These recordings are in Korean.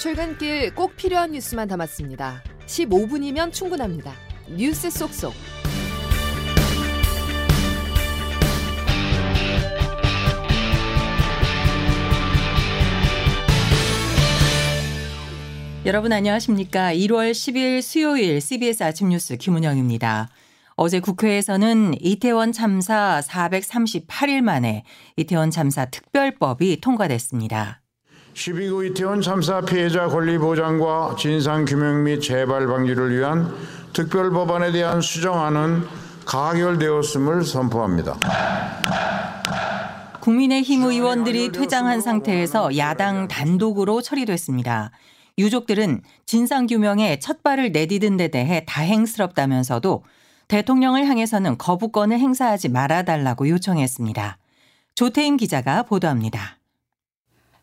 출근길 꼭 필요한 뉴스만 담았습니다. 15분이면 충분합니다. 뉴스 속속. 여러분 안녕하십니까? 1월 10일 수요일 CBS 아침 뉴스 김은영입니다. 어제 국회에서는 이태원 참사 438일 만에 이태원 참사 특별법이 통과됐습니다. 12구 이태원 참사 피해자 권리 보장과 진상 규명 및 재발 방지를 위한 특별 법안에 대한 수정안은 가결되었음을 선포합니다. 국민의힘 의원들이 퇴장한 상태에서 야당 단독으로 처리됐습니다. 유족들은 진상규명에 첫 발을 내디딘 데 대해 다행스럽다면서도 대통령을 향해서는 거부권을 행사하지 말아달라고 요청했습니다. 조태임 기자가 보도합니다.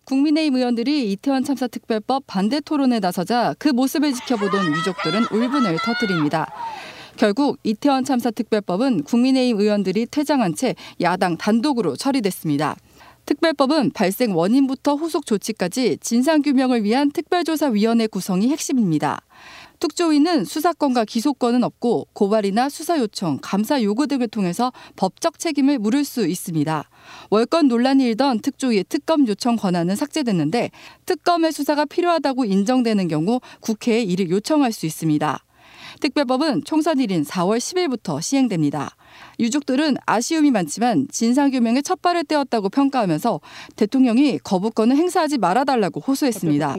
국민의힘 의원들이 이태원 참사 특별법 반대 토론에 나서자 그 모습을 지켜보던 유족들은 울분을 터뜨립니다. 결국 이태원 참사 특별법은 국민의힘 의원들이 퇴장한 채 야당 단독으로 처리됐습니다. 특별법은 발생 원인부터 후속 조치까지 진상규명을 위한 특별조사위원회 구성이 핵심입니다. 특조위는 수사권과 기소권은 없고 고발이나 수사 요청, 감사 요구 등을 통해서 법적 책임을 물을 수 있습니다. 월권 논란이 일던 특조위의 특검 요청 권한은 삭제됐는데 특검의 수사가 필요하다고 인정되는 경우 국회에 이를 요청할 수 있습니다. 특별법은 총선일인 4월 10일부터 시행됩니다. 유족들은 아쉬움이 많지만 진상규명에 첫 발을 떼었다고 평가하면서 대통령이 거부권을 행사하지 말아달라고 호소했습니다.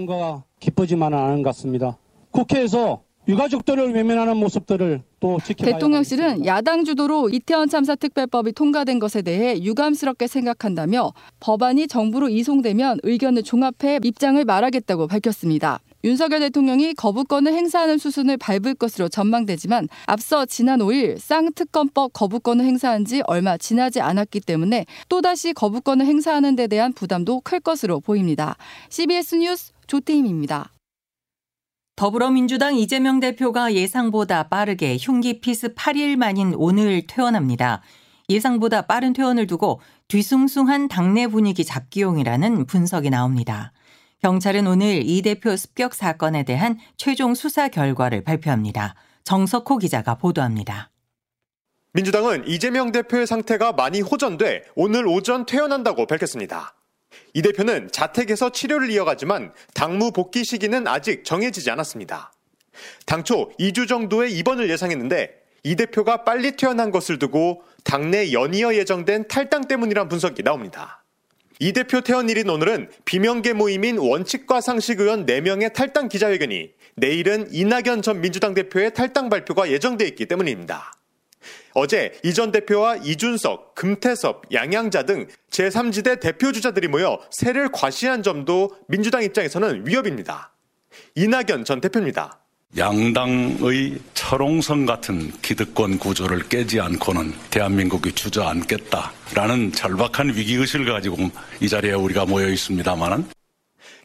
기쁘지만은 않은 것 같습니다. 국회에서 유가족들을 외면하는 모습들을 또 지켜봐야 대통령실은 야당 주도로 이태원 참사 특별법이 통과된 것에 대해 유감스럽게 생각한다며 법안이 정부로 이송되면 의견을 종합해 입장을 말하겠다고 밝혔습니다. 윤석열 대통령이 거부권을 행사하는 수순을 밟을 것으로 전망되지만 앞서 지난 5일 쌍특검법 거부권을 행사한 지 얼마 지나지 않았기 때문에 또다시 거부권을 행사하는 데 대한 부담도 클 것으로 보입니다. CBS 뉴스 조태임입니다. 더불어민주당 이재명 대표가 예상보다 빠르게 흉기 피습 8일 만인 오늘 퇴원합니다. 예상보다 빠른 퇴원을 두고 뒤숭숭한 당내 분위기 잡기용이라는 분석이 나옵니다. 경찰은 오늘 이 대표 습격 사건에 대한 최종 수사 결과를 발표합니다. 정석호 기자가 보도합니다. 민주당은 이재명 대표의 상태가 많이 호전돼 오늘 오전 퇴원한다고 밝혔습니다. 이 대표는 자택에서 치료를 이어가지만 당무 복귀 시기는 아직 정해지지 않았습니다. 당초 2주 정도의 입원을 예상했는데 이 대표가 빨리 퇴원한 것을 두고 당내 연이어 예정된 탈당 때문이란 분석이 나옵니다. 이 대표 퇴원일인 오늘은 비명계 모임인 원칙과 상식 의원 4명의 탈당 기자회견이 내일은 이낙연 전 민주당 대표의 탈당 발표가 예정돼 있기 때문입니다. 어제 이전 대표와 이준석, 금태섭, 양양자 등 제3지대 대표 주자들이 모여 세를 과시한 점도 민주당 입장에서는 위협입니다. 이낙연 전 대표입니다. 양당의 철옹성 같은 기득권 구조를 깨지 않고는 대한민국이 주저앉겠다라는 절박한 위기의식을 가지고 이 자리에 우리가 모여 있습니다만은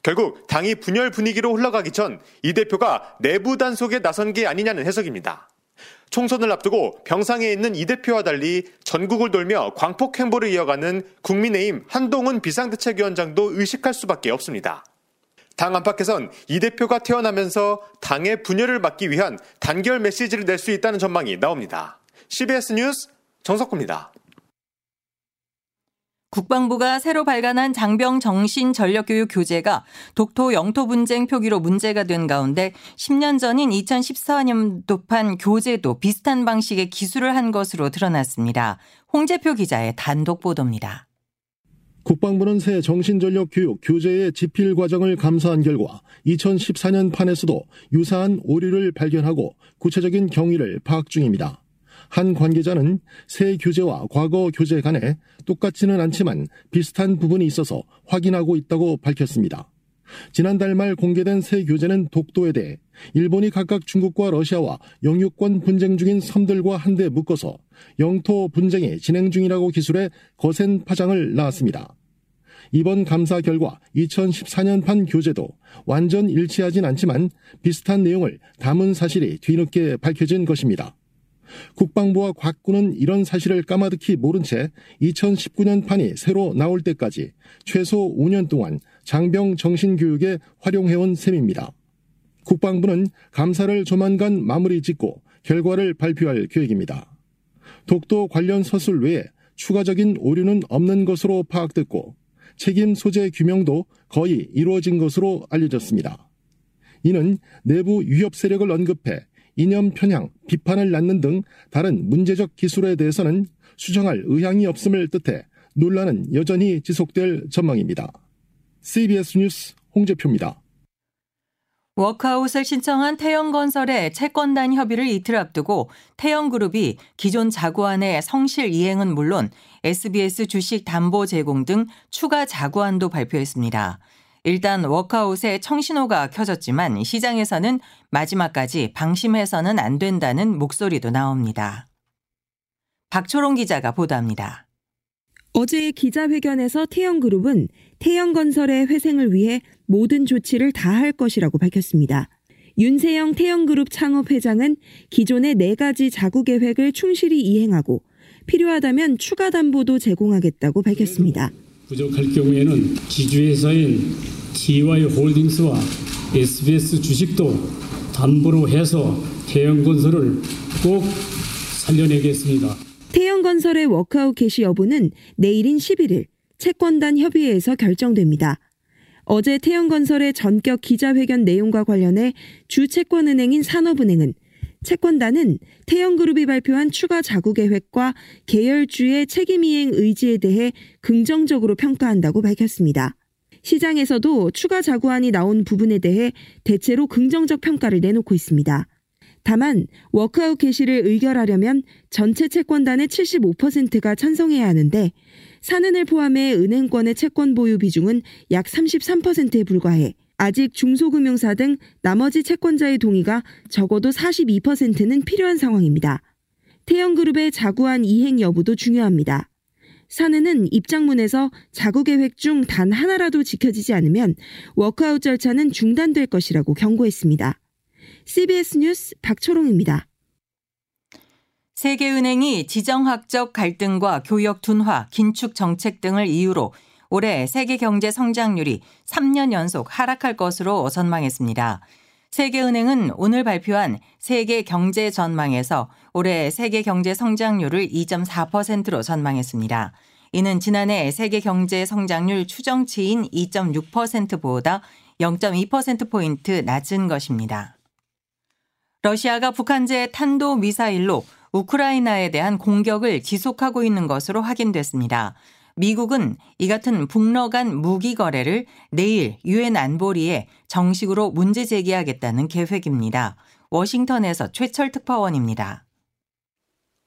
결국 당이 분열 분위기로 흘러가기 전 이 대표가 내부 단속에 나선 게 아니냐는 해석입니다. 총선을 앞두고 병상에 있는 이 대표와 달리 전국을 돌며 광폭 행보를 이어가는 국민의힘 한동훈 비상대책위원장도 의식할 수밖에 없습니다. 당 안팎에선 이 대표가 태어나면서 당의 분열을 막기 위한 단결 메시지를 낼 수 있다는 전망이 나옵니다. CBS 뉴스 정석구입니다. 국방부가 새로 발간한 장병 정신 전력 교육 교재가 독토 영토 분쟁 표기로 문제가 된 가운데 10년 전인 2014년도판 교재도 비슷한 방식의 기술을 한 것으로 드러났습니다. 홍재표 기자의 단독 보도입니다. 국방부는 새 정신전력 교육 교재의 집필 과정을 감사한 결과 2014년 판에서도 유사한 오류를 발견하고 구체적인 경위를 파악 중입니다. 한 관계자는 새 교재와 과거 교재 간에 똑같지는 않지만 비슷한 부분이 있어서 확인하고 있다고 밝혔습니다. 지난달 말 공개된 새 교재는 독도에 대해 일본이 각각 중국과 러시아와 영유권 분쟁 중인 섬들과 한데 묶어서 영토 분쟁이 진행 중이라고 기술해 거센 파장을 낳았습니다. 이번 감사 결과 2014년판 교재도 완전 일치하진 않지만 비슷한 내용을 담은 사실이 뒤늦게 밝혀진 것입니다. 국방부와 곽군은 이런 사실을 까마득히 모른 채 2019년 판이 새로 나올 때까지 최소 5년 동안 장병 정신교육에 활용해온 셈입니다. 국방부는 감사를 조만간 마무리 짓고 결과를 발표할 계획입니다. 독도 관련 서술 외에 추가적인 오류는 없는 것으로 파악됐고 책임 소재 규명도 거의 이루어진 것으로 알려졌습니다. 이는 내부 위협 세력을 언급해 이념 편향, 비판을 낳는 등 다른 문제적 기술에 대해서는 수정할 의향이 없음을 뜻해 논란은 여전히 지속될 전망입니다. CBS 뉴스 홍재표입니다. 워크아웃을 신청한 태영건설의 채권단 협의를 이틀 앞두고 태영그룹이 기존 자구안의 성실 이행은 물론 SBS 주식 담보 제공 등 추가 자구안도 발표했습니다. 일단 워크아웃에 청신호가 켜졌지만 시장에서는 마지막까지 방심해서는 안 된다는 목소리도 나옵니다. 박초롱 기자가 보도합니다. 어제 기자회견에서 태영그룹은 태영건설의 회생을 위해 모든 조치를 다할 것이라고 밝혔습니다. 윤세영 태영그룹 창업 회장은 기존의 네 가지 자구 계획을 충실히 이행하고 필요하다면 추가 담보도 제공하겠다고 밝혔습니다. 부족할 경우에는 지주회사인 TY 홀딩스와 SBS 주식도 담보로 해서 태영건설을 꼭 살려내겠습니다. 태영건설의 워크아웃 개시 여부는 내일인 11일 채권단 협의회에서 결정됩니다. 어제 태영건설의 전격 기자회견 내용과 관련해 주채권은행인 산업은행은 채권단은 태영그룹이 발표한 추가 자구 계획과 계열주의 책임이행 의지에 대해 긍정적으로 평가한다고 밝혔습니다. 시장에서도 추가 자구안이 나온 부분에 대해 대체로 긍정적 평가를 내놓고 있습니다. 다만 워크아웃 개시를 의결하려면 전체 채권단의 75%가 찬성해야 하는데 산은을 포함해 은행권의 채권 보유 비중은 약 33%에 불과해 아직 중소금융사 등 나머지 채권자의 동의가 적어도 42%는 필요한 상황입니다. 태영그룹의 자구안 이행 여부도 중요합니다. 산은은 입장문에서 자구 계획 중 단 하나라도 지켜지지 않으면 워크아웃 절차는 중단될 것이라고 경고했습니다. CBS 뉴스 박초롱입니다. 세계은행이 지정학적 갈등과 교역 둔화, 긴축 정책 등을 이유로 올해 세계 경제 성장률이 3년 연속 하락할 것으로 전망했습니다. 세계은행은 오늘 발표한 세계 경제 전망에서 올해 세계 경제 성장률을 2.4%로 전망했습니다. 이는 지난해 세계 경제 성장률 추정치인 2.6%보다 0.2%포인트 낮은 것입니다. 러시아가 북한제 탄도 미사일로 우크라이나에 대한 공격을 지속하고 있는 것으로 확인됐습니다. 미국은 이 같은 북러 간 무기 거래를 내일 유엔 안보리에 정식으로 문제 제기하겠다는 계획입니다. 워싱턴에서 최철 특파원입니다.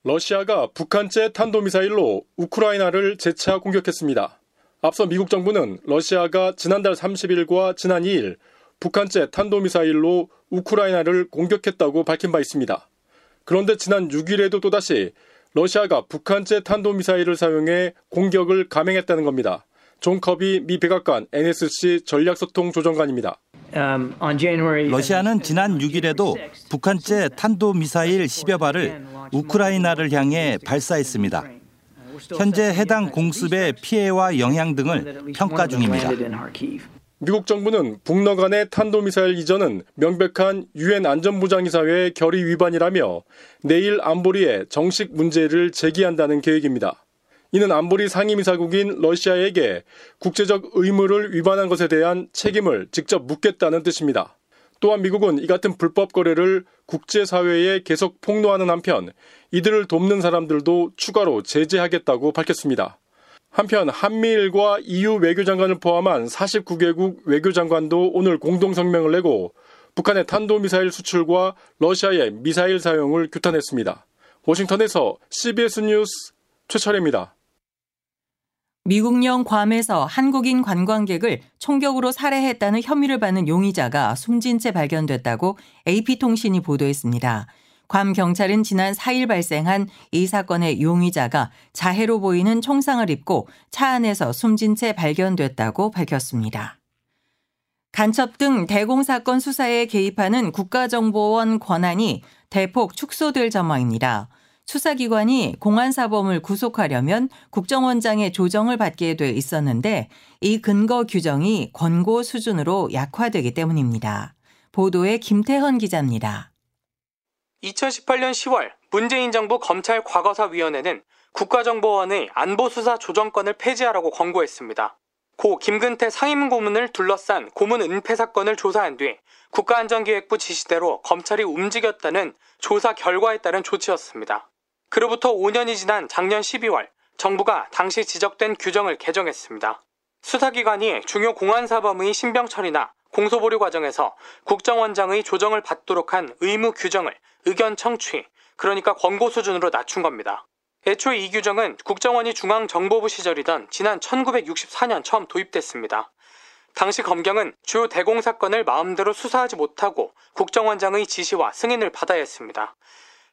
러시아가 북한제 탄도미사일로 우크라이나를 재차 공격했습니다. 앞서 미국 정부는 러시아가 지난달 30일과 지난 2일 북한제 탄도미사일로 우크라이나를 공격했다고 밝힌 바 있습니다. 그런데 지난 6일에도 또다시 러시아가 북한제 탄도미사일을 사용해 공격을 감행했다는 겁니다. 존 커비 미 백악관 NSC 전략소통 조정관입니다. 러시아는 지난 6일에도 북한제 탄도미사일 10여 발을 우크라이나를 향해 발사했습니다. 현재 해당 공습의 피해와 영향 등을 평가 중입니다. 미국 정부는 북러 간의 탄도미사일 이전은 명백한 유엔 안전보장이사회의 결의 위반이라며 내일 안보리에 정식 문제를 제기한다는 계획입니다. 이는 안보리 상임이사국인 러시아에게 국제적 의무를 위반한 것에 대한 책임을 직접 묻겠다는 뜻입니다. 또한 미국은 이 같은 불법 거래를 국제사회에 계속 폭로하는 한편 이들을 돕는 사람들도 추가로 제재하겠다고 밝혔습니다. 한편 한미일과 EU 외교장관을 포함한 49개국 외교장관도 오늘 공동성명을 내고 북한의 탄도미사일 수출과 러시아의 미사일 사용을 규탄했습니다. 워싱턴에서 CBS 뉴스 최철입니다. 미국령 괌에서 한국인 관광객을 총격으로 살해했다는 혐의를 받는 용의자가 숨진 채 발견됐다고 AP통신이 보도했습니다. 괌 경찰은 지난 4일 발생한 이 사건의 용의자가 자해로 보이는 총상을 입고 차 안에서 숨진 채 발견됐다고 밝혔습니다. 간첩 등 대공 사건 수사에 개입하는 국가정보원 권한이 대폭 축소될 전망입니다. 수사기관이 공안사범을 구속하려면 국정원장의 조정을 받게 돼 있었는데 이 근거 규정이 권고 수준으로 약화되기 때문입니다. 보도에 김태헌 기자입니다. 2018년 10월 문재인 정부 검찰 과거사위원회는 국가정보원의 안보수사 조정권을 폐지하라고 권고했습니다. 고 김근태 상임고문을 둘러싼 고문 은폐 사건을 조사한 뒤 국가안전기획부 지시대로 검찰이 움직였다는 조사 결과에 따른 조치였습니다. 그로부터 5년이 지난 작년 12월 정부가 당시 지적된 규정을 개정했습니다. 수사기관이 중요 공안사범의 신병 처리나 공소보류 과정에서 국정원장의 조정을 받도록 한 의무 규정을 의견 청취, 그러니까 권고 수준으로 낮춘 겁니다. 애초 이 규정은 국정원이 중앙정보부 시절이던 지난 1964년 처음 도입됐습니다. 당시 검경은 주요 대공 사건을 마음대로 수사하지 못하고 국정원장의 지시와 승인을 받아야 했습니다.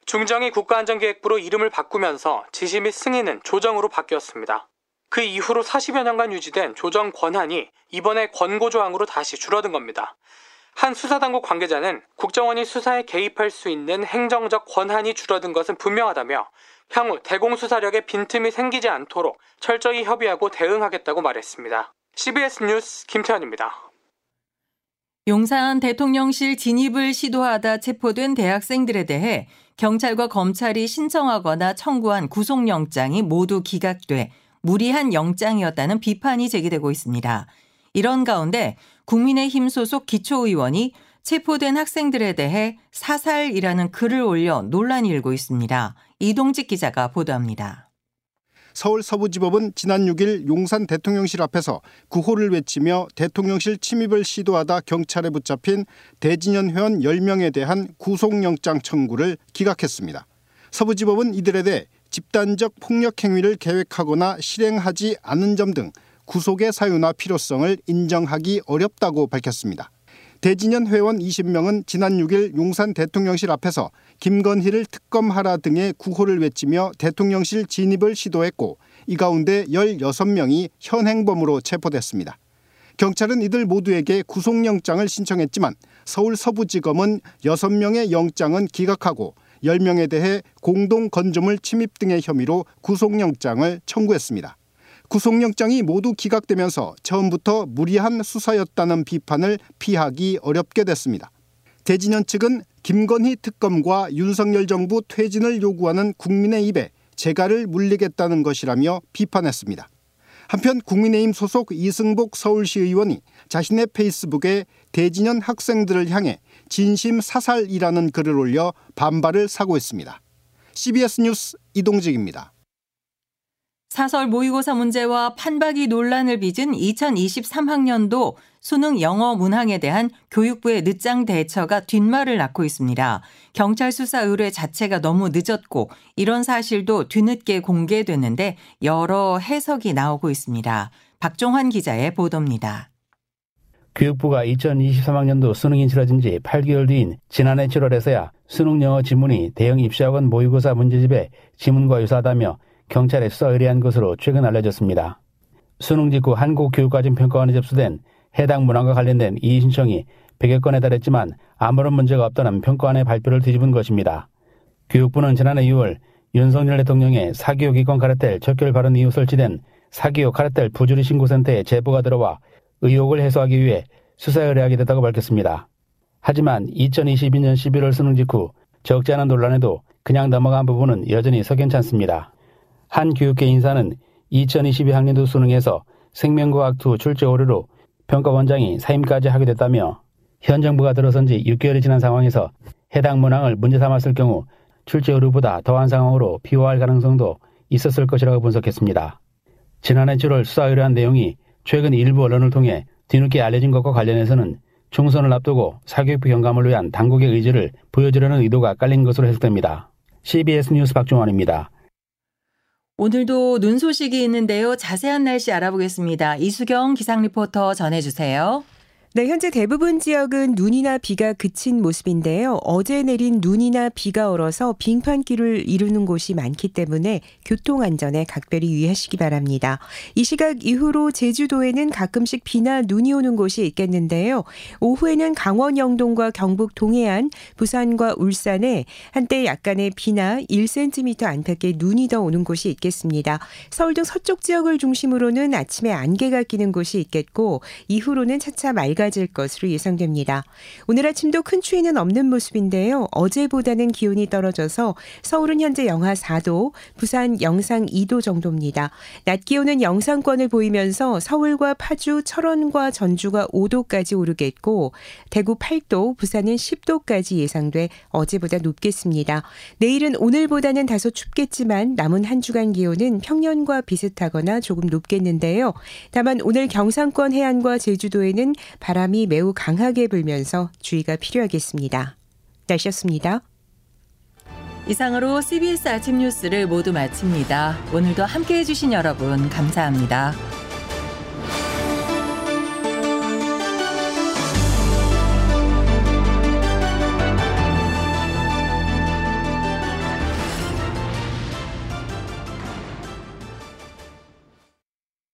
중정이 국가안전계획부로 이름을 바꾸면서 지시 및 승인은 조정으로 바뀌었습니다. 그 이후로 40여 년간 유지된 조정 권한이 이번에 권고 조항으로 다시 줄어든 겁니다. 한 수사당국 관계자는 국정원이 수사에 개입할 수 있는 행정적 권한이 줄어든 것은 분명하다며 향후 대공수사력에 빈틈이 생기지 않도록 철저히 협의하고 대응하겠다고 말했습니다. CBS 뉴스 김태현입니다. 용산 대통령실 진입을 시도하다 체포된 대학생들에 대해 경찰과 검찰이 신청하거나 청구한 구속영장이 모두 기각돼 무리한 영장이었다는 비판이 제기되고 있습니다. 이런 가운데 국민의힘 소속 기초의원이 체포된 학생들에 대해 사살이라는 글을 올려 논란이 일고 있습니다. 이동직 기자가 보도합니다. 서울 서부지법은 지난 6일 용산 대통령실 앞에서 구호를 외치며 대통령실 침입을 시도하다 경찰에 붙잡힌 대진현 회원 10명에 대한 구속영장 청구를 기각했습니다. 서부지법은 이들에 대해 집단적 폭력 행위를 계획하거나 실행하지 않은 점 등 구속의 사유나 필요성을 인정하기 어렵다고 밝혔습니다. 대진현 회원 20명은 지난 6일 용산 대통령실 앞에서 김건희를 특검하라 등의 구호를 외치며 대통령실 진입을 시도했고 이 가운데 16명이 현행범으로 체포됐습니다. 경찰은 이들 모두에게 구속영장을 신청했지만 서울 서부지검은 6명의 영장은 기각하고 10명에 대해 공동 건조물 침입 등의 혐의로 구속영장을 청구했습니다. 구속영장이 모두 기각되면서 처음부터 무리한 수사였다는 비판을 피하기 어렵게 됐습니다. 대진현 측은 김건희 특검과 윤석열 정부 퇴진을 요구하는 국민의 입에 재갈을 물리겠다는 것이라며 비판했습니다. 한편 국민의힘 소속 이승복 서울시 의원이 자신의 페이스북에 대진현 학생들을 향해 진심 사살이라는 글을 올려 반발을 사고 있습니다. CBS 뉴스 이동직입니다. 사설 모의고사 문제와 판박이 논란을 빚은 2023학년도 수능 영어 문항에 대한 교육부의 늦장 대처가 뒷말을 낳고 있습니다. 경찰 수사 의뢰 자체가 너무 늦었고 이런 사실도 뒤늦게 공개됐는데 여러 해석이 나오고 있습니다. 박종환 기자의 보도입니다. 교육부가 2023학년도 수능이 치러진 지 8개월 뒤인 지난해 7월에서야 수능 영어 지문이 대형 입시학원 모의고사 문제집에 지문과 유사하다며 경찰에 수사 의뢰한 것으로 최근 알려졌습니다. 수능 직후 한국교육과정평가원에 접수된 해당 문항과 관련된 이의 신청이 100여 건에 달했지만 아무런 문제가 없다는 평가원의 발표를 뒤집은 것입니다. 교육부는 지난해 6월 윤석열 대통령의 사기업 기권 카르텔 척결 발언 이후 설치된 사기업 카르텔 부주리 신고센터에 제보가 들어와 의혹을 해소하기 위해 수사 의뢰하게 됐다고 밝혔습니다. 하지만 2022년 11월 수능 직후 적지 않은 논란에도 그냥 넘어간 부분은 여전히 석연치 않습니다. 한 교육계 인사는 2022학년도 수능에서 생명과학 two 출제 오류로 평가원장이 사임까지 하게 됐다며 현 정부가 들어선 지 6개월이 지난 상황에서 해당 문항을 문제 삼았을 경우 출제 오류보다 더한 상황으로 비화할 가능성도 있었을 것이라고 분석했습니다. 지난해 7월 수사 의뢰한 내용이 최근 일부 언론을 통해 뒤늦게 알려진 것과 관련해서는 총선을 앞두고 사교육비 경감을 위한 당국의 의지를 보여주려는 의도가 깔린 것으로 해석됩니다. CBS 뉴스 박종원입니다. 오늘도 눈 소식이 있는데요. 자세한 날씨 알아보겠습니다. 이수경 기상 리포터 전해주세요. 네, 현재 대부분 지역은 눈이나 비가 그친 모습인데요. 어제 내린 눈이나 비가 얼어서 빙판길을 이루는 곳이 많기 때문에 교통 안전에 각별히 유의하시기 바랍니다. 이 시각 이후로 제주도에는 가끔씩 비나 눈이 오는 곳이 있겠는데요. 오후에는 강원 영동과 경북 동해안, 부산과 울산에 한때 약간의 비나 1cm 안팎의 눈이 더 오는 곳이 있겠습니다. 서울 등 서쪽 지역을 중심으로는 아침에 안개가 끼는 곳이 있겠고 이후로는 차차 맑아 질 것으로 예상됩니다. 오늘 아침도 큰 추위는 없는 모습인데요. 어제보다는 기온이 떨어져서 서울은 현재 영하 4도, 부산 영상 2도 정도입니다. 낮 기온은 영상권을 보이면서 서울과 파주, 철원과 전주가 5도까지 오르겠고 대구 8도, 부산은 10도까지 예상돼 어제보다 높겠습니다. 내일은 오늘보다는 다소 춥겠지만 남은 한 주간 기온은 평년과 비슷하거나 조금 높겠는데요. 다만 오늘 경상권 해안과 제주도에는 바람 바람이 매우 강하게 불면서 주의가 필요하겠습니다. 날씨였습니다. 이상으로 CBS 아침 뉴스를 모두 마칩니다. 오늘도 함께 해주신 여러분 감사합니다.